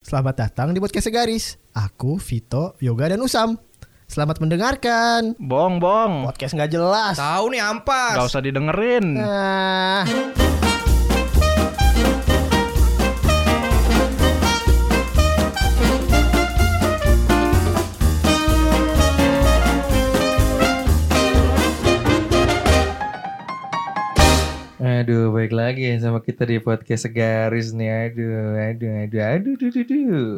Selamat datang di podcast Segaris. Aku Vito, Yoga dan Usam. Selamat mendengarkan. Bong, bong. Podcast nggak jelas. Tahu nih ampas. Gak usah didengerin. Nah, Aduh, baik lagi ya sama kita di podcast segaris nih. Aduh, aduh, aduh, aduh, aduh, aduh, aduh.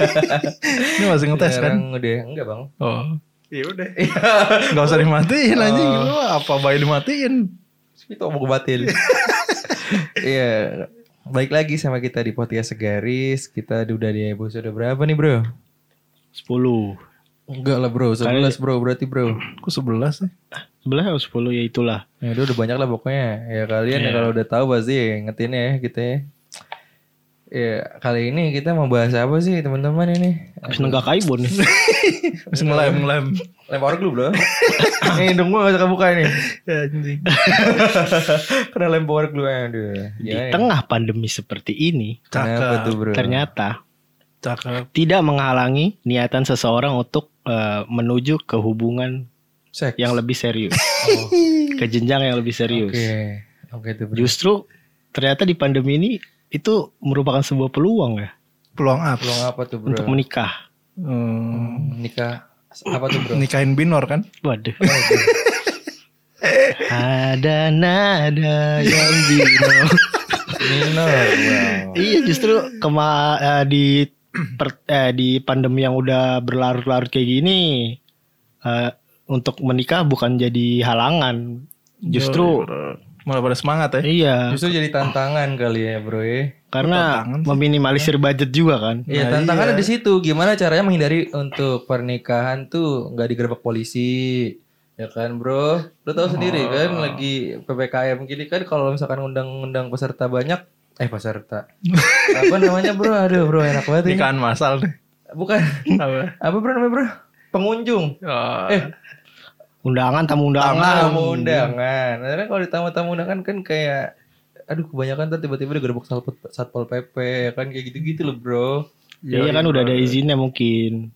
Ini masih ngetes kan? Udah enggak bang? Oh. Iya udah. Gak usah dimatiin anjing. Lu apa bayi dimatiin? Itu mau batil. Iya, baik lagi sama kita di podcast segaris. Kita udah di episode berapa nih bro? 10 Enggak lah bro, 11 bro berarti bro. Kok 11 sih? 11 atau 10 ya itulah Ya udah, udah banyak lah pokoknya. Ya kalian ya Iya. kalau udah tahu pasti ngetin ya kita ya. Ya kali ini kita mau bahas apa sih teman-teman ini? Habis nenggak kaibon nih Masih ngelem ngelem. Lempar glue bro. Nih hidung gua gak usah kebuka ini. Ya anjing. Kena lempar glue aduh. Di Ya, tengah pandemi seperti ini Kenapa tuh Cakep. bro? Ternyata Cakep. tidak menghalangi niatan seseorang untuk eh, menuju ke hubungan Seks. yang lebih serius Ke jenjang yang lebih serius Oke. Oke tuh bro. Justru ternyata di pandemi ini itu merupakan sebuah peluang ya Peluang up. Peluang apa tuh bro? Untuk menikah Hmm, Nikah apa tuh bro? nikahin binor kan? Waduh Ada nada yang bino Minor. Wow. Iya justru kema eh, di per- eh, di pandemi yang udah berlarut-larut kayak gini eh, untuk menikah bukan jadi halangan. Justru Malah pada semangat ya. iya Justru jadi tantangan kali ya bro ya. karena meminimalisir budget juga kan. Iya Nah, tantangannya iya. di situ. Gimana caranya menghindari untuk pernikahan tuh nggak digerebek polisi, ya kan bro? Lo tahu sendiri kan lagi ppkm gini kan kalau misalkan undang-undang peserta banyak, eh peserta apa namanya bro? Aduh bro enak banget ini. Nikahan masal deh. Bukan Apa? apa bro namanya bro? Pengunjung. Oh, Eh Undangan tamu undangan. tamu undangan. Karena kalau di tamu-tamu undangan kan kayak aduh kebanyakan tuh tiba-tiba digerebek satpol, satpol pp ya kan kayak gitu-gitu loh bro. Iya kan udah ada izinnya mungkin.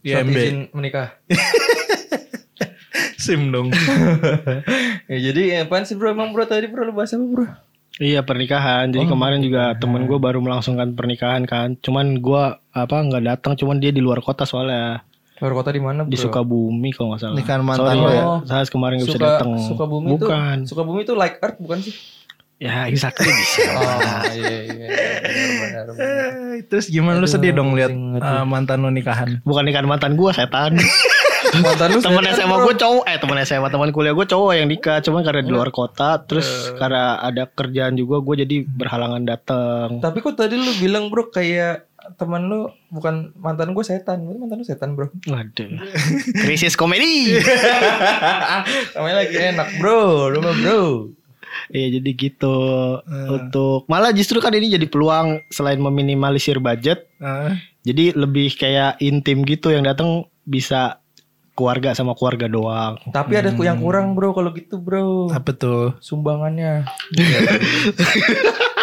Iya, MB. izin menikah. SIM dong. ya jadi apaan sih bro emang bro tadi bro lu bahas apa bro? Iya pernikahan. Jadi kemarin juga temen gue baru melangsungkan pernikahan kan. Cuman gue apa nggak datang. Cuman dia di luar kota soalnya Luar kota di mana bro? di Sukabumi kalau nggak salah. Nikahan mantan Sorry lo ya. ya? Saya kemarin nggak bisa Suka, datang. Sukabumi Bukan. tuh Sukabumi tuh like earth bukan sih? Ya exactly bisa. Oh iya iya benar benar. benar. Eh, Terus gimana lu sedih dong lihat eh, mantan lu nikahan? Bukan nikahan mantan gue setan. Mantan lu temen setan, SMA bro. gue cowok eh temen SMA teman kuliah gue cowok yang nikah cuman karena di luar kota terus karena ada kerjaan juga gue jadi berhalangan datang Tapi kok tadi lu bilang bro kayak teman lu bukan mantan gue setan, Berarti mantan lu setan bro. waduh krisis komedi Namanya lagi enak bro, lu mah bro. Iya jadi gitu untuk malah justru kan ini jadi peluang selain meminimalisir budget Eh, jadi lebih kayak intim gitu yang datang bisa keluarga sama keluarga doang Tapi ada yang kurang bro kalau gitu bro. apa tuh? Sumbangannya.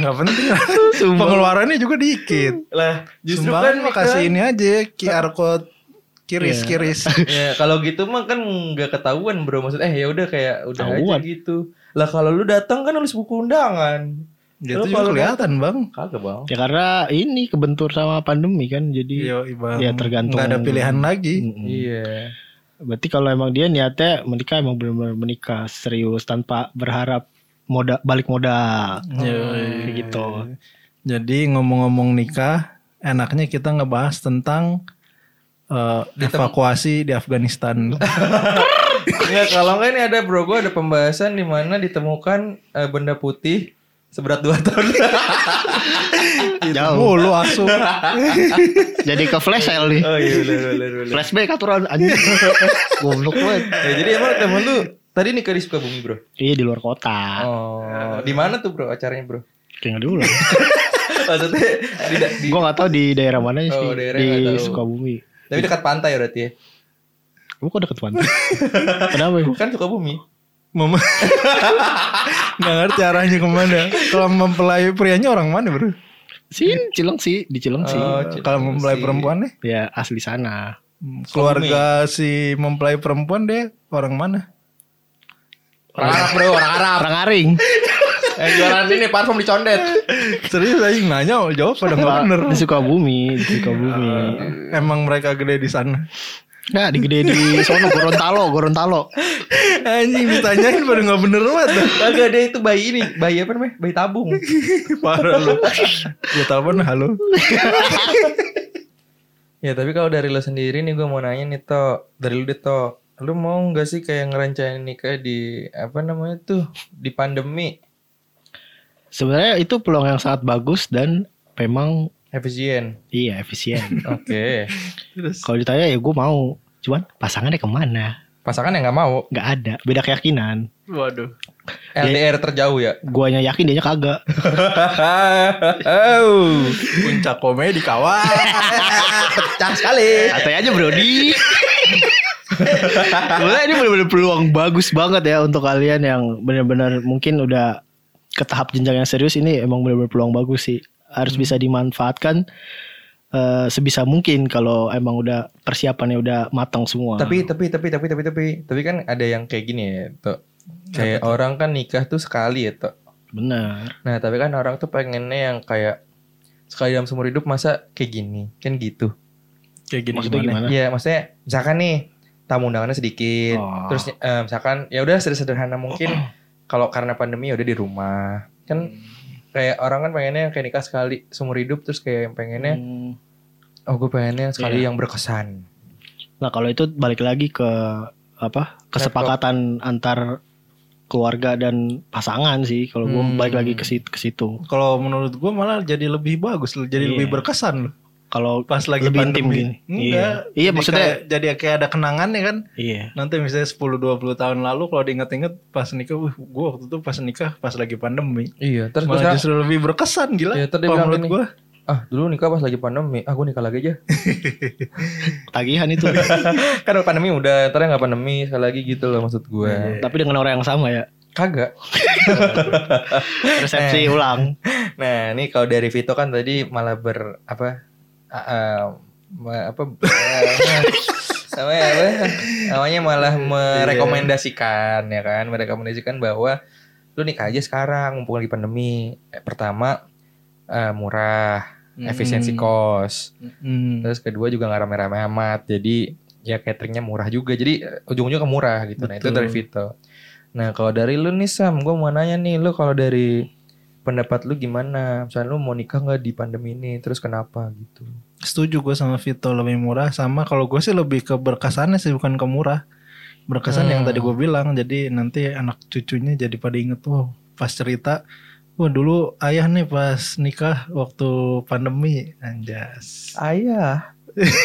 Nggak penting lah. Pengeluarannya juga dikit. Lah, justru Sumbangan kan mah kasih ini aja QR code kiris Iya. kiris. ya kalau gitu mah kan nggak ketahuan bro maksud eh ya udah kayak udah aja Ketahuan. gitu lah kalau lu datang kan nulis buku undangan Gitu Lu juga kelihatan bang. kagak bang ya karena ini kebentur sama pandemi kan jadi bang. Ya, tergantung. Nggak ada pilihan lagi. Iya Berarti kalau emang dia niatnya menikah emang benar-benar menikah serius tanpa berharap moda balik modal. Kayak gitu. Jadi ngomong-ngomong nikah, enaknya kita ngebahas tentang eh, evakuasi di Afghanistan. Nggak, kalau nggak ini ada bro gue ada pembahasan di mana ditemukan eh, benda putih seberat 2 ton Jauh. Oh, lu asu. Jadi ke flash sale nih. oh iya bener bener bener Flashback aturan anjing. Goblok banget. ya, jadi emang temen lu tadi nikah di Sukabumi bro Iya di luar kota. oh di mana tuh bro acaranya bro Kayak dulu. maksudnya di, di, Gua nggak tahu di daerah mana sih. Oh, daerah di. Sukabumi. tapi dekat pantai berarti ya Lu kok deket pantai? Kenapa ya? kan Sukabumi Mama nggak ngerti arahnya ke mana. Kalau mempelai prianya orang mana bro? Sini Cilengsi, di Cilengsi. Oh, Kalau mempelai si- perempuan nih, Ya asli sana. keluarga si mempelai perempuan deh orang mana? Orang Arab bro, orang Arab. Orang Aring. Yang jualan ini parfum dicondet. Serius aja nanya jawab pada nggak bener. Di Sukabumi, di Sukabumi. Emang mereka gede di sana. Nah, di gede di sono Gorontalo, Gorontalo. Anjing ditanyain pada nggak bener banget. Kagak dia itu bayi ini, bayi apa namanya? Bayi tabung. Parah lu. Gue telepon halo. Ya tapi kalau dari lo sendiri nih gue mau nanya nih To Dari lu deh To Lu mau gak sih kayak ngerancangin nikah di Apa namanya tuh Di pandemi Sebenarnya itu peluang yang sangat bagus dan memang Efisien iya efisien. Oke Terus Kalau ditanya ya gue mau. Cuman pasangannya ke mana? Pasangan yang gak mau Nggak ada. Beda keyakinan. waduh. LDR terjauh ya Guanya yakin dia kagak. oh, Puncak komedi kawan. Pecah sekali Santai aja Brody. Sebenarnya ini benar-benar peluang bagus banget ya untuk kalian yang benar-benar mungkin udah ke tahap jenjang yang serius ini emang benar-benar peluang bagus sih. Harus bisa dimanfaatkan eh, sebisa mungkin kalau emang udah persiapannya udah matang semua. Tapi tapi tapi tapi tapi tapi Tapi kan ada yang kayak gini ya To Kayak orang kan nikah tuh sekali ya To benar. Nah tapi kan orang tuh pengennya yang kayak Sekali dalam seumur hidup masa kayak gini Kan gitu Kayak gini Maksudnya gimana? gimana? Iya, maksudnya misalkan nih tamu undangannya sedikit, Oh. terus eh, misalkan ya udah sederhana mungkin kalau karena pandemi ya udah di rumah. Kan kayak orang kan pengennya kayak nikah sekali seumur hidup terus kayak yang pengennya Hmm. oh gue pengennya yang sekali Iya. yang berkesan. Nah kalau itu balik lagi ke apa kesepakatan antar keluarga dan pasangan sih. Kalau gue Hmm. balik lagi ke situ. Ke situ. Kalau menurut gue malah jadi lebih bagus, jadi Iya. lebih berkesan loh. Kalau Pas lagi Lebih intim pandemi. gini. Enggak. Iya. Iya, Jadi maksudnya- kayak- jadi kayak ada kenangannya kan. iya. Nanti misalnya 10-20 tahun lalu kalau diinget-inget pas nikah, wih gue waktu itu pas nikah pas lagi pandemi. Iya, terus Malah justru lebih berkesan gila. Iya, terus dia menurut gue. ah dulu nikah pas lagi pandemi, ah gue nikah lagi aja. Tagihan itu. kan pandemi udah, ntar nggak pandemi sekali lagi gitu loh maksud gue. Iya. Tapi dengan orang yang sama ya. Kagak. Resepsi ulang. Nah, ini kalau dari Vito kan tadi malah ber apa ma- apa eh, namanya apa? Namanya malah merekomendasikan ya kan, merekomendasikan bahwa lu nikah aja sekarang mumpung lagi pandemi. Eh, Pertama eh, murah, efisiensi Hmm. kos. Hmm. Terus kedua juga nggak rame-rame amat. Jadi ya cateringnya murah juga. Jadi eh, ujung-ujungnya murah gitu. Nah itu Betul. dari Vito. Nah kalau dari lu nih Sam, gue mau nanya nih, lu kalau dari pendapat lu gimana? Misalnya lu mau nikah nggak di pandemi ini? Terus kenapa gitu? Setuju gue sama Vito lebih murah sama kalau gue sih lebih ke berkesannya sih bukan ke murah. Berkesan yang Hmm. tadi gue bilang jadi nanti anak cucunya jadi pada inget wow pas cerita Wah dulu ayah nih pas nikah waktu pandemi anjas. Ayah.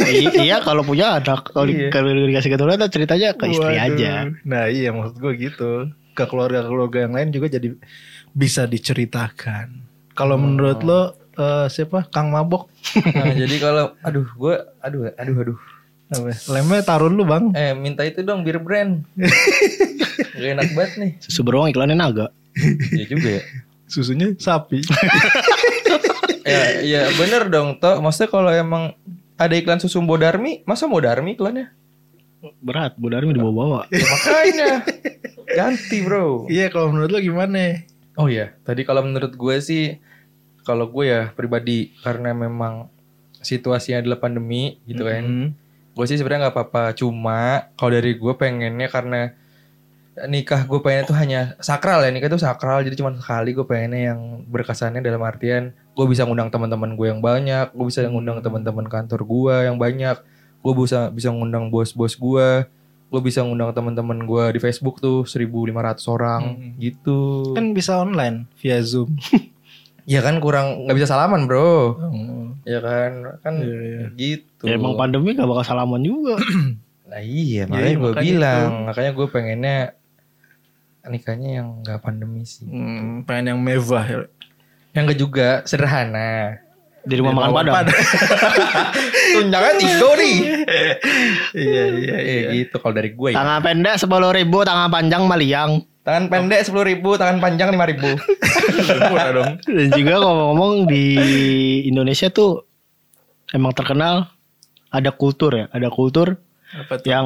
I- iya kalau punya anak kalau di- Iya. dikasih keturunan ceritanya ke istri Waduh. aja. Nah iya maksud gue gitu. Ke keluarga-keluarga yang lain juga jadi bisa diceritakan. Kalau menurut lo eh, siapa Kang Mabok? Nah, jadi kalau aduh gue aduh aduh aduh. Apa? Lemnya taruh lu bang. Eh minta itu dong bir brand. Gak enak banget nih. Susu beruang iklannya naga. Iya juga ya. Susunya sapi. ya, ya bener dong toh. Maksudnya kalau emang ada iklan susu Bodarmi, masa Bodarmi iklannya? Berat, Bu Darmi dibawa-bawa. Ya, makanya ganti bro. iya kalau menurut lo gimana? Oh iya, tadi kalau menurut gue sih, kalau gue ya pribadi karena memang situasinya adalah pandemi gitu kan, Mm. gue sih sebenarnya nggak apa-apa. Cuma kalau dari gue pengennya karena nikah gue pengennya tuh hanya sakral ya nikah tuh sakral jadi cuma sekali gue pengennya yang berkesannya dalam artian gue bisa ngundang teman-teman gue yang banyak gue bisa ngundang teman-teman kantor gue yang banyak gue bisa bisa ngundang bos-bos gue gue bisa ngundang teman-teman gue di Facebook tuh 1.500 orang Hmm. gitu Kan bisa online via Zoom. ya kan kurang nggak bisa salaman bro Oh. ya kan kan Iya, iya. gitu Ya, emang pandemi gak bakal salaman juga. Nah iya Ya, makanya iya, gue bilang makanya gue pengennya nikahnya yang nggak pandemi sih. Hmm, pengen yang mewah ya. Yang enggak juga sederhana. Di rumah makan padang. Tunjangan tiga nih. iya iya Iya iya. gitu kalau dari gue ya. Tangan pendek sepuluh ribu, tangan panjang maliang. Tangan pendek sepuluh ribu, tangan panjang lima ribu. Dong. Dan juga ngomong-ngomong di Indonesia tuh emang terkenal ada kultur ya, ada kultur Apa tuh? yang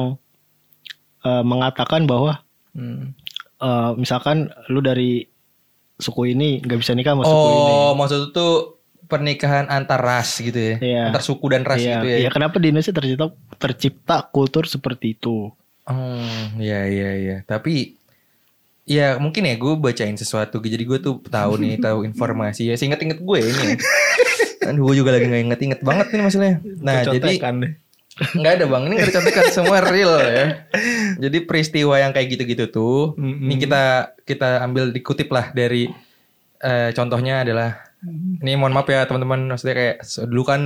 eh, mengatakan bahwa Hmm. eh, misalkan lu dari suku ini nggak bisa nikah sama suku ini. Oh, maksud tuh pernikahan antar ras gitu ya, Iya. antar suku dan ras Iya, gitu ya. iya, kenapa di Indonesia tercipta tercipta kultur seperti itu? Hmm, iya iya iya. Tapi ya mungkin ya gue bacain sesuatu. Jadi gue tuh tahu nih, tahu informasi ya. Seinget-inget gue ini. Kan gue juga lagi nggak inget-inget banget nih masalahnya. Nah, jadi Contekan deh. nggak ada bang. Ini nggak dicontekan semua real ya. Jadi peristiwa yang kayak gitu-gitu tuh, Mm-mm. ini kita kita ambil dikutip lah dari eh, contohnya adalah ini mohon maaf ya teman-teman maksudnya kayak dulu kan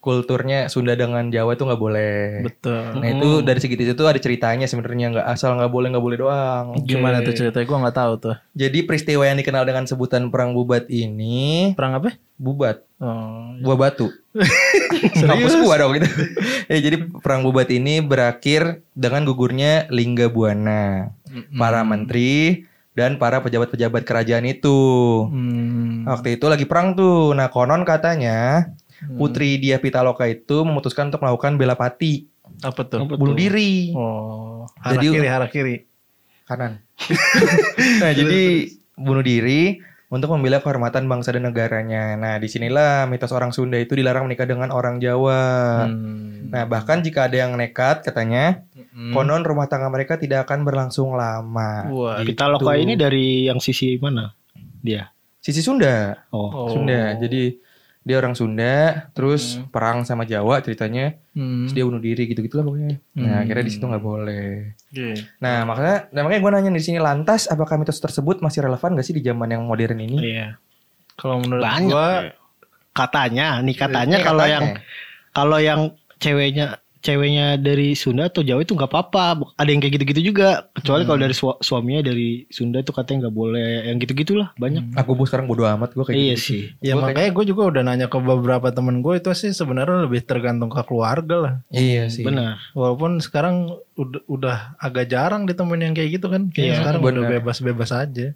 kulturnya Sunda dengan Jawa tuh nggak boleh. Betul. Nah itu dari segi itu ada ceritanya sebenarnya nggak asal nggak boleh nggak boleh doang. Gimana tuh ceritanya? Gue nggak tahu tuh. Jadi peristiwa yang dikenal dengan sebutan perang bubat ini Perang apa? bubat Oh, buah batu. Kampus gua dong gitu. ya, jadi perang bubat ini berakhir dengan gugurnya Lingga Buana, para menteri dan para pejabat-pejabat kerajaan itu. Hmm. Waktu itu lagi perang tuh. Nah konon katanya Putri Dia Pitaloka itu memutuskan untuk melakukan bela pati, Apa tuh? bunuh diri. Oh, arah Jadi- kiri, arah kiri. kanan. nah, jadi bunuh diri untuk membela kehormatan bangsa dan negaranya. Nah, di sinilah mitos orang Sunda itu dilarang menikah dengan orang Jawa. Hmm. Nah, bahkan jika ada yang nekat, katanya Hmm. konon rumah tangga mereka tidak akan berlangsung lama. Wah, Pitaloka ini dari yang sisi mana? Dia. Sisi Sunda, Oh. Oh. Sunda. Jadi dia orang Sunda, terus perang sama Jawa ceritanya, Hmm. terus dia bunuh diri gitu-gitu lah pokoknya. Nah, Hmm. akhirnya di situ nggak boleh. Oke. Nah, makanya, nah, makanya gue nanya di sini lantas, apakah mitos tersebut masih relevan gak sih di zaman yang modern ini? Iya. Kalau menurut gua Katanya, nih katanya Ini kalau yang kalau yang ceweknya ceweknya dari Sunda atau Jawa itu nggak apa-apa. Ada yang kayak gitu-gitu juga. Kecuali kalau dari su- suaminya dari Sunda itu katanya nggak boleh. Yang gitu-gitulah banyak. Aku bu sekarang bodo amat gue kayak iya gitu. sih. ya Gua makanya gue juga udah nanya ke beberapa temen gue itu sih sebenarnya lebih tergantung ke keluarga lah. Iya sih. Benar. Walaupun sekarang udah, udah agak jarang ditemuin yang kayak gitu kan. Kayaknya Iya, sekarang udah benar. bebas-bebas aja.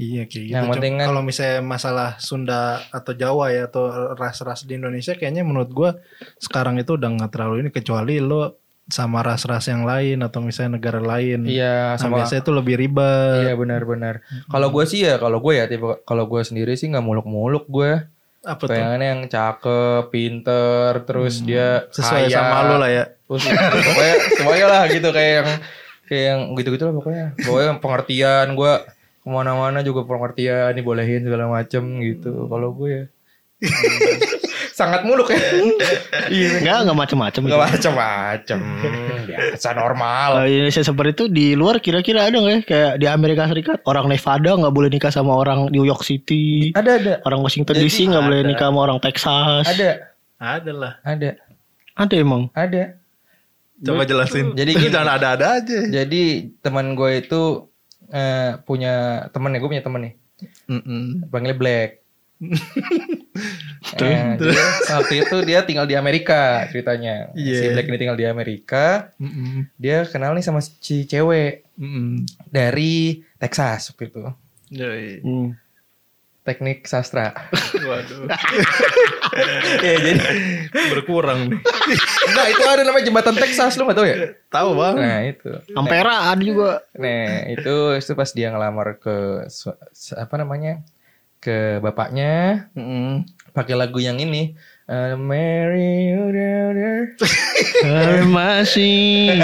Iya kayak gitu. Yang penting kan- Kalau misalnya masalah Sunda atau Jawa ya atau ras-ras di Indonesia kayaknya menurut gua sekarang itu udah nggak terlalu ini kecuali lo sama ras-ras yang lain atau misalnya negara lain. Iya Nah, sama. biasanya itu lebih ribet. Iya benar-benar. Kalau gue sih ya, kalau gue ya, tipe kalau gue sendiri sih nggak muluk-muluk gue. Apa tuh? Pengennya yang cakep, pinter, terus dia Sesuai kaya. sama lo lah ya. Terus pokoknya semuanya lah gitu kayak yang kayak yang gitu-gitu lah pokoknya. Pokoknya pengertian gue ke mana-mana juga pengertian dibolehin segala macem gitu. Kalau gue ya sangat muluk ya. Iya. Enggak, enggak macam-macam. Gak macem-macem. Biasa normal. Kalau Indonesia seperti itu di luar kira-kira ada nggak ya kayak di Amerika Serikat orang Nevada nggak boleh nikah sama orang New York City, Ada ada orang Washington DC nggak boleh nikah sama orang Texas. ada Ada lah. ada Ada emang. ada. Coba jelasin. Jadi jangan ada-ada aja. Jadi teman gue itu eh, punya temen ya, gue punya temen nih, Mm-mm. panggilnya Black. Eh, dia, waktu itu dia tinggal di Amerika ceritanya. Si Iya. Black ini tinggal di Amerika. Mm-mm. Dia kenal nih sama si cewek Mm-mm. dari Texas waktu itu. Yoi. Hmm. Teknik sastra. Waduh. ya jadi Berkurang nih. enggak itu ada namanya jembatan Texas lu gak tahu ya? Tahu bang. Nah itu. Ampera ada juga. Nah itu itu pas dia ngelamar ke apa namanya ke bapaknya Mm-mm. pakai lagu yang ini uh, Mary udah udah masih.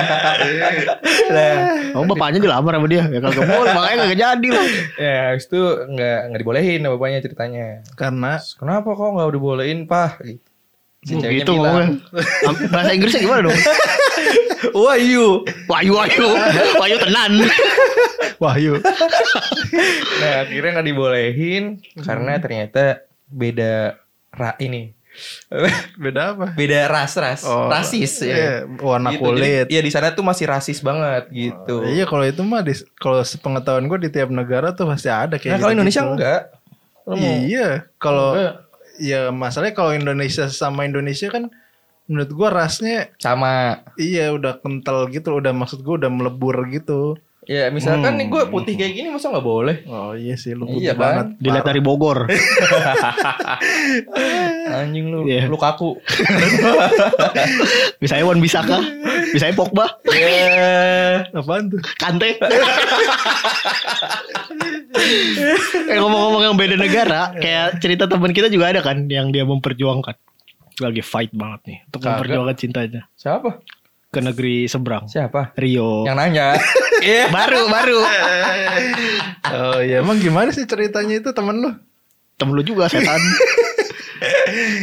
Oh bapaknya dilamar sama dia. Ya kagak boleh, makanya kagak jadi loh. ya habis itu nggak nggak dibolehin sama bapaknya ceritanya Karena kenapa kok nggak dibolehin pak si Oh, gitu bilang ngomongnya. Am- Bahasa Inggrisnya gimana dong? Wahyu Wahyu Wahyu. Wahyu tenan. Wahyu. nah akhirnya nggak dibolehin karena ternyata beda ra ini Beda apa? beda ras ras Oh, rasis ya iya, warna Gitu. kulit. Iya di sana tuh masih rasis banget gitu. Iya kalau itu mah di, kalau sepengetahuan gue di tiap negara tuh pasti ada kayak nah kalau gitu-gitu. Indonesia enggak. Lo mau- Iya, kalau Enggak. ya masalahnya kalau Indonesia sama Indonesia kan menurut gua rasnya sama. iya udah kental gitu, udah maksud gua udah melebur gitu. Ya misalkan nih gue putih kayak gini masa nggak boleh? Oh iya sih lu Iya putih kan? banget. Dilihat dari Bogor. Anjing lu, Iya. lu kaku. Bisa Iwan bisa kah? Bisa Pogba, Ya. Apaan tuh? Kante. eh ngomong-ngomong yang beda negara, kayak cerita teman kita juga ada kan yang dia memperjuangkan lagi fight banget nih untuk Kagak. memperjuangkan cintanya Siapa? Ke negeri seberang. Siapa? Rio. Yang nanya. Iya. baru baru Oh iya emang gimana sih ceritanya itu temen lu? temen lu juga setan.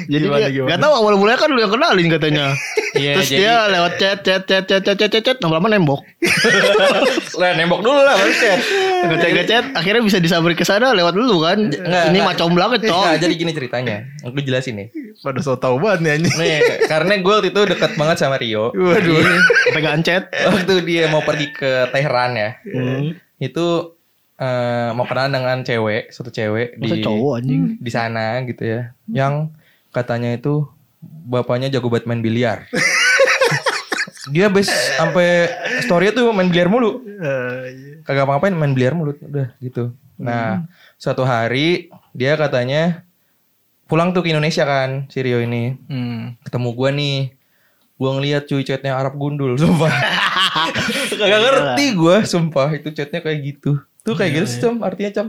Jadi Gimana, dia gimana? gak tahu awal mulanya kan lu yang kenalin katanya. Iya, Terus jadi- dia lewat chat chat chat chat chat chat chat, chat lama-lama nembok. Lah nembok dulu lah baru chat. Ngechat ngechat akhirnya bisa disabri ke sana lewat lu kan. Nggak, Ini nggak. macam banget. Nah, jadi gini ceritanya. Aku jelasin nih. Pada so tau banget nih anjing. Nih, karena gue waktu itu dekat banget sama Rio. Waduh. Pegang chat. Waktu dia mau pergi ke Teheran ya. Hmm. Itu eh, mau kenalan dengan cewek, satu cewek Masa di cowok anjing. di sana gitu ya. Yang katanya itu bapaknya jago buat main biliar. dia bes sampai story tuh main biliar mulu. Eh, iya. Kagak ngapain main biliar mulu udah gitu. Nah, suatu hari dia katanya pulang tuh ke Indonesia kan, si Rio ini. Hmm. Ketemu gua nih. Gua ngeliat cuy chatnya Arab gundul, sumpah. Kagak ngerti gua, sumpah. Itu chatnya kayak gitu. Tuh kayak gitu sih, Cam. Artinya, Cam.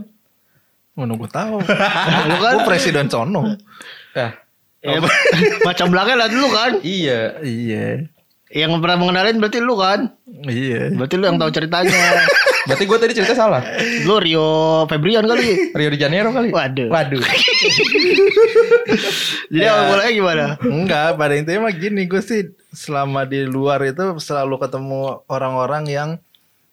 Mana gue tahu. Lu kan Gue presiden sono. Nah, ya, macam belakang lah dulu kan. iya. Iya. Yang pernah mengenalin berarti lu kan. Iya. Berarti lu yang tahu ceritanya. Berarti gua tadi cerita salah. lu Rio Febrian kali. Rio de Janeiro kali. Waduh. Waduh. Jadi awal mulanya gimana? Enggak, pada intinya mah gini gue sih selama di luar itu selalu ketemu orang-orang yang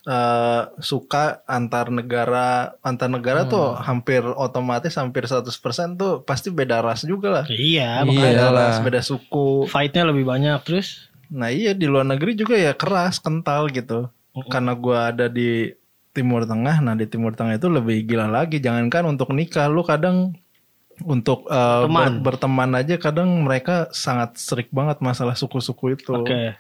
eh, suka antar negara antar negara tuh hampir otomatis hampir 100% tuh pasti beda ras juga lah. Iya, makanya Beda ras, beda suku. fightnya lebih banyak terus. Nah iya di luar negeri juga ya keras, kental gitu. Karena gua ada di Timur Tengah, nah di Timur Tengah itu lebih gila lagi. Jangankan untuk nikah, lu kadang untuk eh, Teman. ber- berteman aja kadang mereka sangat strict banget masalah suku-suku itu. Oke.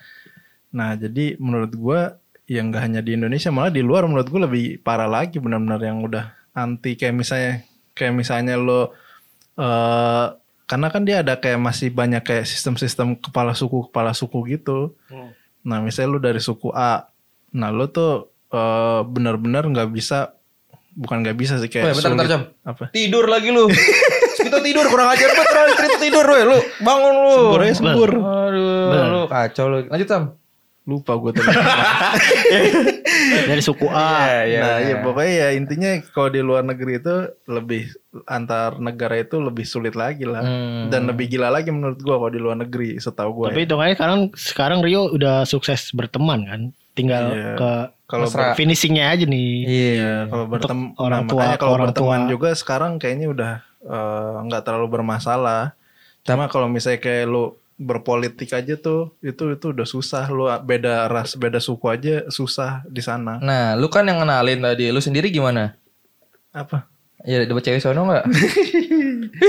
Nah jadi menurut gua yang nggak hanya di Indonesia malah di luar menurut gua lebih parah lagi benar-benar yang udah anti kayak misalnya kayak misalnya lo eh karena kan dia ada kayak masih banyak kayak sistem-sistem kepala suku kepala suku gitu. Nah misalnya lu dari suku A, nah lu tuh eh benar-benar nggak bisa bukan nggak bisa sih Weh, kayak bentar, bentar, sulit. Jam. apa? Tidur lagi lu. Kita tidur kurang ajar banget cerita tidur weh lu. Bangun lu. Sembur aja sembur. Aduh, lu kacau lu. Lanjut, Sam. Lupa gue tuh. Dari suku A. nah iya pokoknya ya intinya kalau di luar negeri itu lebih antar negara itu lebih sulit lagi lah Hmm. dan lebih gila lagi menurut gua kalau di luar negeri setahu gua Tapi ya. itu kayaknya sekarang sekarang Rio udah sukses berteman kan. Tinggal Iya. ke kalau finishingnya aja nih. Iya. kalau berteman orang tua ke kalau orang berteman tua. juga sekarang kayaknya udah eh, nggak terlalu bermasalah cuma kalau misalnya kayak lu berpolitik aja tuh itu itu udah susah lu beda ras beda suku aja susah di sana Nah, lu kan yang kenalin tadi. Lu sendiri gimana? apa Ya, dapat cewek sono enggak?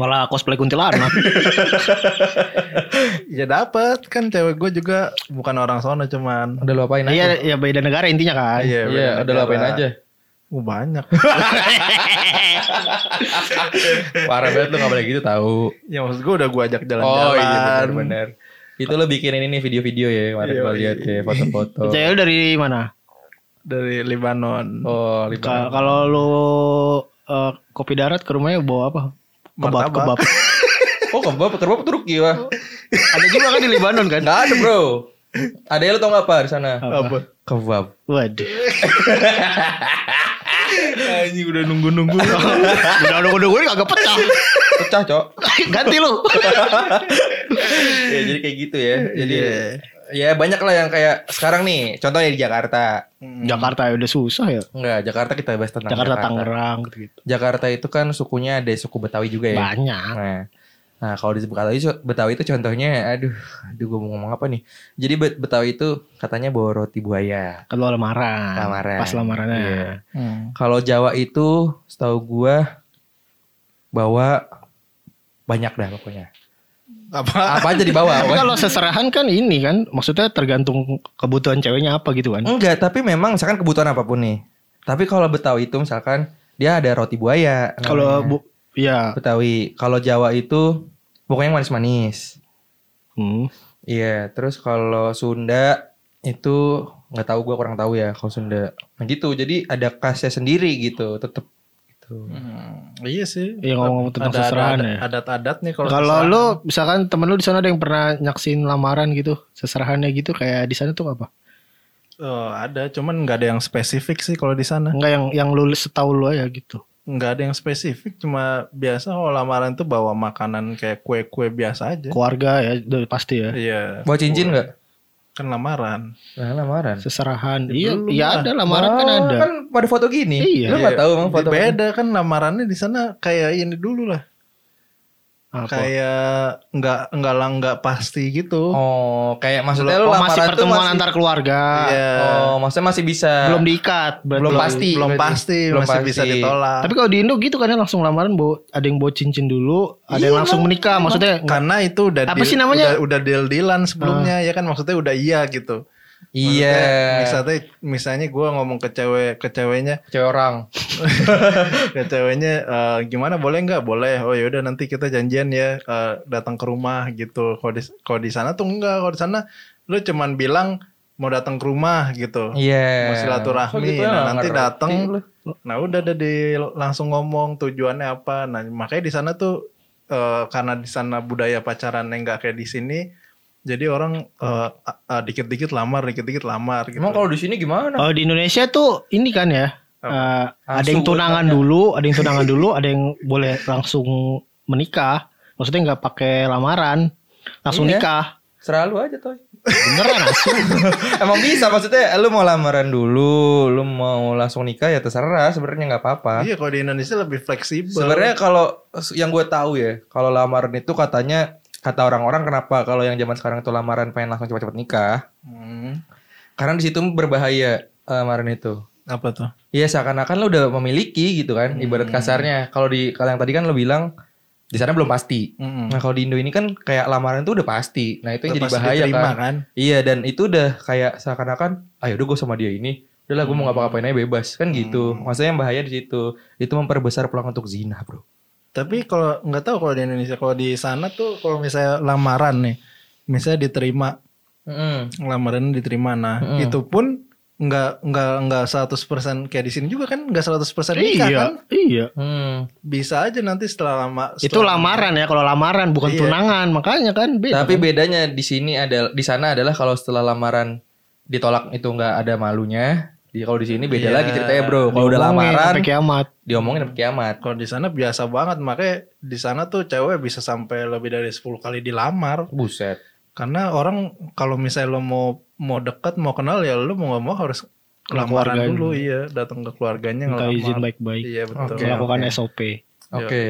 Malah cosplay kuntilanak. ya dapat kan cewek gue juga bukan orang sono cuman Udah lu apain aja? Iya, ya beda negara intinya kan. Iya, Iya, beda udah lu apain negara. aja? Uh, banyak. Parah banget lu gak boleh gitu tahu. ya maksud gue udah gue ajak jalan-jalan. Oh iya benar-benar. Itu lo bikin ini nih video-video ya kemarin Iya, gua lihat iya. ya foto-foto. Cewek lu dari mana? Dari Lebanon. Oh, Ka- libat. Kalau lu eh, kopi darat ke rumahnya bawa apa? Kebab, Martabak. kebab. Oh, kebab, kebab Turki wah. Ada juga kan di Lebanon kan? Enggak ada, Bro. Ada yang lu tau gak apa di sana? Apa? Kebab. Waduh. Anjing udah nunggu-nunggu. Udah udah udah gue kagak pecah. Pecah, Cok. Ganti lu. ya, jadi kayak gitu ya. Jadi Iya. ya banyak lah yang kayak sekarang nih, contohnya di Jakarta. Jakarta ya udah susah ya. Enggak, Jakarta kita bahas tentang Jakarta, Jakarta. Tangerang gitu. Jakarta itu kan sukunya ada suku Betawi juga ya. Banyak. Nah, nah kalau di Betawi, Betawi itu contohnya, aduh, aduh gue mau ngomong apa nih? Jadi Bet- Betawi itu katanya bawa roti buaya. Kalau lamaran. Lamaran. Pas lamarannya. Iya. Hmm. Kalau Jawa itu, setahu gue bawa banyak dah pokoknya. Apa? Apa aja dibawa. Tapi kalau seserahan kan ini kan maksudnya tergantung kebutuhan ceweknya apa gitu kan. Enggak, tapi memang misalkan kebutuhan apa pun nih. Tapi kalau Betawi itu misalkan dia ada roti buaya. Kalau bu ya Betawi, kalau Jawa itu pokoknya yang manis-manis. hmm. Iya, terus kalau Sunda itu nggak tahu gua kurang tahu ya kalau Sunda. Nah gitu, jadi ada khasnya sendiri gitu, tetep gitu. Hmm, iya sih. Ya, ngomong tentang Ada- seserahan ada- ya. Adat-adat nih kalau Kalau lu misalkan temen lu di sana ada yang pernah nyaksin lamaran gitu, seserahannya gitu kayak di sana tuh apa? Oh, ada, cuman nggak ada yang spesifik sih kalau di sana. Enggak yang yang lu setahu lu aja gitu. Nggak ada yang spesifik, cuma biasa kalau lamaran tuh bawa makanan kayak kue-kue biasa aja. Keluarga ya udah pasti ya. Iya. Bawa cincin nggak? Kan lamaran. Nah, lamaran. Seserahan. Iya, belum iya lah. ada lamaran kan Oh, ada. Kan pada foto gini. Iya. Lu nggak tahu emang foto. Beda kan lamarannya di sana kayak ini dulu lah. Apa? Kayak nggak nggak lang nggak pasti gitu. Oh, kayak maksudnya lu Oh, masih pertemuan masih- antar keluarga. Iya. Oh, maksudnya masih bisa. Belum diikat. berarti. Belum pasti. Belum pasti, Belum masih pasti. bisa ditolak. Tapi kalau di Indo gitu kan ya langsung lamaran bawa ada yang bawa cincin dulu, ada yang Iya, langsung emang- menikah. Maksudnya nggak- Karena itu udah Apa deal- sih namanya? Udah, udah deal-dealan sebelumnya ya kan maksudnya udah iya gitu. Iya. Misalnya misalnya gue ngomong ke cewek ke ceweknya Cewek orang. ke ceweknya "Eh, gimana? Boleh nggak? Boleh. Oh yaudah nanti kita janjian ya eh, datang ke rumah gitu. Kalau di kalau di sana tuh enggak kalau di sana lu cuman bilang mau datang ke rumah gitu. Iya. mau silaturahmi. Kok gitu ya, nah nanti datang lu. nah udah ada di langsung ngomong tujuannya apa. Nah makanya di sana tuh eh, karena di sana budaya pacaran yang nggak kayak di sini jadi orang eh, a- a- dikit-dikit lamar dikit-dikit lamar gitu. Emang kalau di sini gimana? Kalau di Indonesia tuh ini kan ya. Eh, ada yang Langsung tunangan buat dulu, ada yang tunangan dulu, ada yang boleh langsung menikah. Maksudnya nggak pakai lamaran, langsung Iya. nikah. Selalu aja toy. Beneran asu. Emang bisa maksudnya lu mau lamaran dulu, lu mau langsung nikah ya terserah sebenarnya nggak apa-apa. iya kalau di Indonesia lebih fleksibel Sebenarnya kalau yang gue tahu ya, kalau lamaran itu katanya kata orang-orang kenapa kalau yang zaman sekarang itu lamaran pengen langsung cepat-cepat nikah? Hmm, Karena di situ berbahaya eh, lamaran itu. Apa tuh Iya seakan-akan lu udah memiliki gitu kan, ibarat kasarnya. Kalau di kalau yang tadi kan lu bilang di sana belum pasti. Mm-mm. Nah kalau di Indo ini kan kayak lamaran itu udah pasti. Nah itu yang Udah jadi bahaya diterima, kan. kan Iya dan itu udah kayak seakan-akan, ayo udah gue sama dia ini, udahlah gue mau ngapa-ngapain aja bebas kan gitu. Maksudnya yang bahaya di situ itu memperbesar peluang untuk zina bro. Tapi kalau nggak tahu kalau di Indonesia, kalau di sana tuh kalau misalnya lamaran nih, misalnya diterima, Mm. lamaran diterima, nah Mm-mm. itu pun nggak nggak nggak 100% kayak di sini juga kan, nggak 100% nikah iya, kan? iya. Hmm. Bisa aja nanti setelah lama. Itu setelah- lamaran ya, kalau lamaran bukan Iya. tunangan, makanya kan beda. Tapi kan? bedanya di sini ada di sana adalah kalau setelah lamaran ditolak itu nggak ada malunya. Di kalau di sini beda Iya. lagi ceritanya bro. Kalau udah Diomongin lamaran sampai kiamat. diomongin sampai kiamat. Kalau di sana biasa banget, makanya di sana tuh cewek bisa sampai lebih dari 10 kali dilamar. Buset. Karena orang kalau misalnya lo mau mau dekat, mau kenal ya lo mau nggak mau harus Ke lamaran dulu, iya, datang ke keluarganya Minta izin baik-baik. Iya betul. Oke. melakukan oke. SOP. Oke.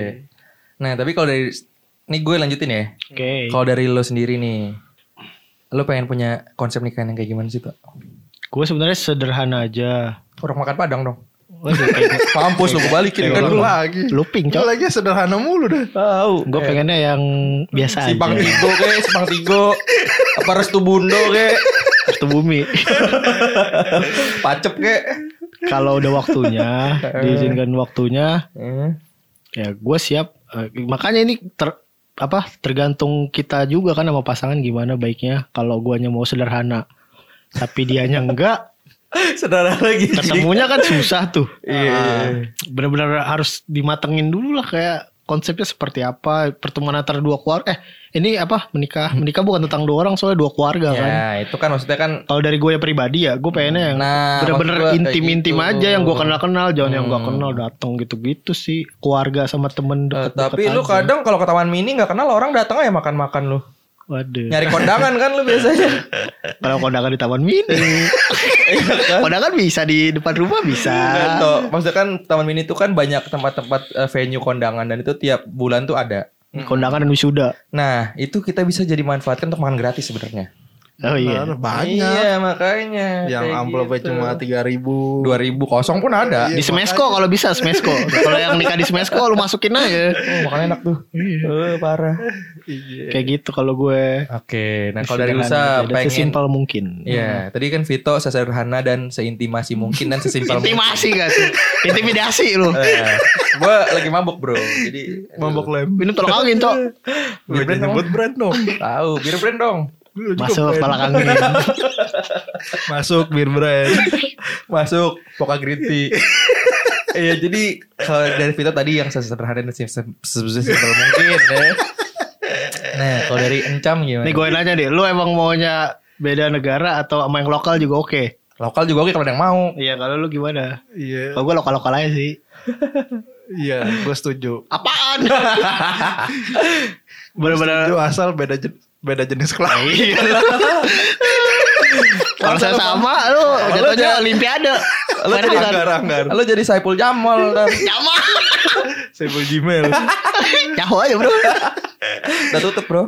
Nah tapi kalau dari ini gue lanjutin ya. Oke. Kalau dari lo sendiri nih, lo pengen punya konsep nikahan yang kayak gimana sih tuh? Gue sebenarnya sederhana aja. Orang makan padang dong. Mampus lo gue balikin kan lo. lagi. looping, Lu cok. lagi sederhana mulu deh. Tahu. Gue pengennya yang biasa Simpang aja. Tigo ke, Simpang Tigo. Apa Restu Bundo ke, Kartu bumi. Pacep ke. Kalau udah waktunya, diizinkan waktunya, Hmm. ya gue siap. Eh, makanya ini ter apa tergantung kita juga kan sama pasangan gimana baiknya. Kalau guanya mau sederhana, tapi dianya enggak, Saudara lagi. ketemunya kan susah tuh. Iya. Bener-bener harus dimatengin dulu lah kayak konsepnya seperti apa pertemuan antara dua keluarga. Eh ini apa menikah? Menikah bukan tentang dua orang soalnya dua keluarga kan. Ya, itu kan maksudnya kan Kalau dari gue pribadi ya, gue pengennya yang Nah, bener-bener intim-intim gitu. aja yang gue kenal-kenal, jangan yang gak Hmm. kenal datang gitu-gitu sih. Keluarga sama temen eh, deket tapi lu kadang kalau ke taman mini nggak kenal orang datang aja makan-makan lu. Waduh. Nyari kondangan kan lu biasanya. Kalau kondangan di taman mini, Iya kan? kondangan bisa di depan rumah bisa. Toh. Maksudnya kan taman mini itu kan banyak tempat-tempat eh, venue kondangan dan itu tiap bulan tuh ada. Kondangan dan wisuda. Nah, itu kita bisa jadi manfaatkan untuk makan gratis sebenarnya. Oh iya. Banyak. Iya makanya. yang amplopnya gitu. cuma tiga ribu. dua ribu kosong pun ada. Di Smesco kalau bisa Smesco. kalau yang nikah di Smesco lu masukin aja. Oh, makanya enak tuh. Eh, parah. Iya. Kayak gitu kalau gue. Oke, nah kalau dari Lusa dan pengen sesimpel mungkin. Iya, tadi kan Vito sesederhana dan seintimasi mungkin dan sesimpel mungkin. Intimasi gak sih? Intimidasi lu. Eh, gue lagi mabuk bro, jadi Mabok lem. Minum tolong angin, Cok. Gue brand nyebut brand dong. tahu bir brand dong. Masuk tolak angin. Masuk bir brand. Masuk Poka Green Tea. Iya jadi kalau dari Vito tadi yang sesederhana dan sesimpel mungkin ya. Nah kalau dari Encam gimana? Nih gue nanya deh, lu emang maunya beda negara atau sama yang lokal juga oke? Lokal juga oke kalau ada yang mau. Iya, kalau lu gimana? Iya. Kalau gue lokal-lokal aja sih. Iya, gue setuju. Apaan? Bener-bener Setuju asal beda beda jenis kelamin. kalau saya sama lu jatuhnya olimpiade. Lo Mana jadi? Anggar, anggar. Lo jadi Saipul Jamal kan. Sama. Saya Gmail. Nyaho aja, Bro. Udah tutup bro.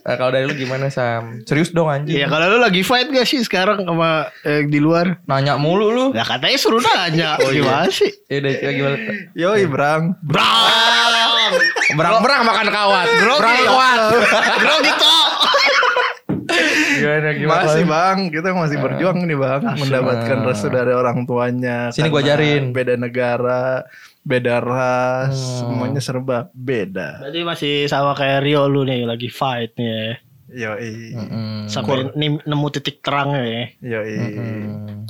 Nah, kalau dari lu gimana Sam? Serius dong anjing. Iya, kalau lu lagi fight gak sih sekarang sama eh, di luar? Nanya mulu lu. Ya katanya suruh nanya. Gimana sih? Ya udah gimana? Yoi, Brang. Brang. Berang-berang makan kawat. Berang kawat. Bro gitu. Gimana gimana? Masih bang, kita masih berjuang nih bang, mendapatkan restu dari orang tuanya. Sini gua Karena ajarin. Beda negara, beda ras, semuanya serba beda. Berarti masih sama kayak Rio lu nih lagi fight nih ya. Yoi, Hmm. Sampai nemu titik terangnya ya. yoi.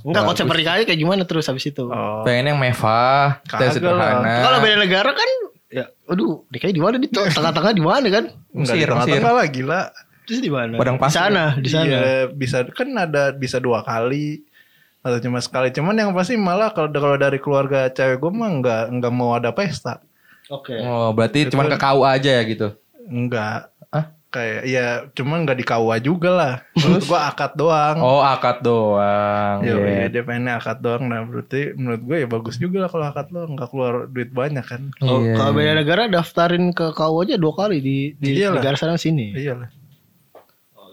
Enggak konsep pernikahannya kayak gimana terus habis itu? Oh, Pengen yang mewah, sederhana. Kalau beda negara kan aduh, nikahnya di mana di tengah-tengah di mana kan? enggak di Mesir, tengah-tengah lah gila. Terus di mana? Padang Di pasir. sana, di sana. Iya, bisa kan ada bisa dua kali atau cuma sekali. Cuman yang pasti malah kalau kalau dari keluarga cewek gue mah nggak nggak mau ada pesta. Oke. Oh, berarti cuman ke KUA aja ya gitu. Enggak. Kayak ya cuman nggak di KUA juga lah. Menurut gua akad doang. Oh, akad doang. Iya. iya, dia pengennya akad doang. Nah, berarti menurut gue ya bagus juga lah kalau akad lo nggak keluar duit banyak kan. Kalau Iya, kalau beda negara daftarin ke KU aja dua kali di di Iyalah. negara sana sini. Iya lah.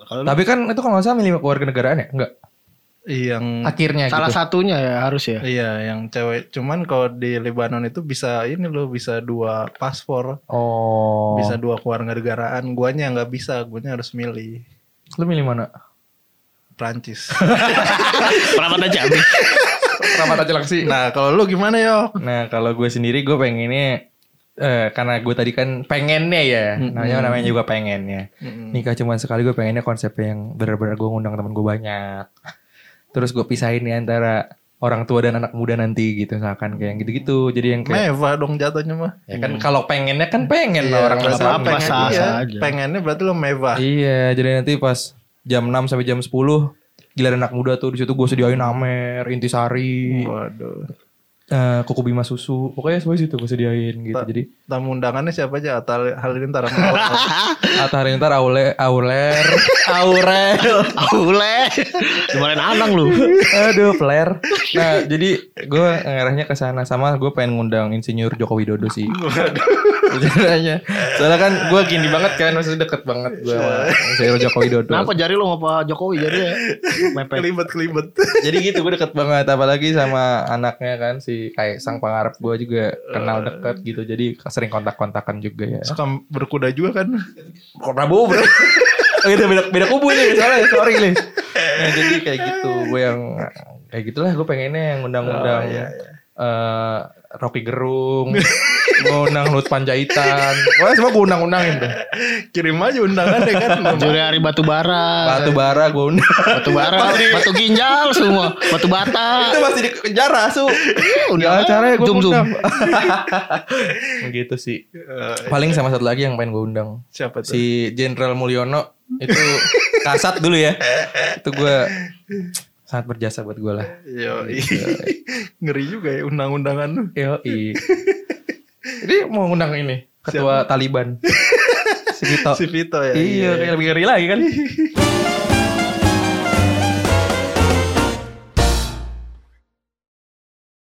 Kalau Tapi kan itu kalau nggak salah milih keluarga negaraan ya? Enggak. Yang Akhirnya salah gitu. satunya ya harus ya. iya yang cewek. Cuman kalau di Lebanon itu bisa ini loh bisa dua paspor, Oh. bisa dua keluarga negaraan. Guanya nggak bisa, guanya harus milih Lu milih mana? Prancis. Peramat aja. Abi. Rapat aja langsung. nah, kalau lu gimana yo? Nah kalau gue sendiri gue pengennya eh, karena gue tadi kan pengennya ya, namanya namanya juga pengennya. Nikah cuma sekali gue pengennya konsepnya yang benar-benar gue ngundang temen gue banyak. Terus gue pisahin nih antara orang tua dan anak muda nanti gitu misalkan kayak yang gitu-gitu. Jadi yang kayak Mewah dong jatuhnya mah. ya kan kalau pengennya kan pengen lah orang berarti tua. pengen, sah-sah iya, aja. pengennya berarti lo mewah. Iya, jadi nanti pas jam 6 sampai jam 10 giliran anak muda tuh di situ gue sediain amer, intisari, Waduh. Eh, kuku bima susu. Pokoknya semua situ gue sediain gitu. Jadi Tamu undangannya siapa aja? Atal Halilintar. Atta Halilintar Aule Auler Aurel Aule. Dimarahin Anang lu. Aduh flare Nah jadi gue ngarahnya ke sana Sama gue pengen ngundang Insinyur Joko Widodo sih Rencananya Soalnya kan gue gini banget kan Maksudnya deket banget gue sama Insinyur Joko Widodo. Kenapa jari lu sama Pak Jokowi jadi ya? Mepet. kelibet kelibet. Jadi gitu gue deket banget. Apalagi sama anaknya kan Si kayak sang pengarap gue juga Kenal deket gitu. Jadi sering kontak-kontakan juga ya. Suka berkuda juga kan? Kok Prabowo bro. Oh gitu beda, beda kubu nih soalnya sorry nih nah, Jadi kayak gitu Gue yang Kayak gitulah gue pengennya yang undang-undang Oh, iya, eh, Rocky Gerung Gue undang Lut Panjaitan. Pokoknya semua gue undang-undangin tuh. Kirim aja undangannya kan. Juri hari batu bara. Batu bara gue undang. Batu bara, batu ginjal semua, batu bata. Itu masih di penjara su. Udah caranya gue zoom zoom. undang. Gitu sih. Paling sama satu lagi yang pengen gue undang. Siapa tuh? Si Jenderal Mulyono. Itu kasat dulu ya. Itu gue Sangat berjasa buat gue lah. Yo, ngeri juga ya undang-undangan lu. Yo, Jadi mau ngundang ini ketua Taliban. si Vito. Si Vito ya. Iya, kayak lebih ngeri lagi kan.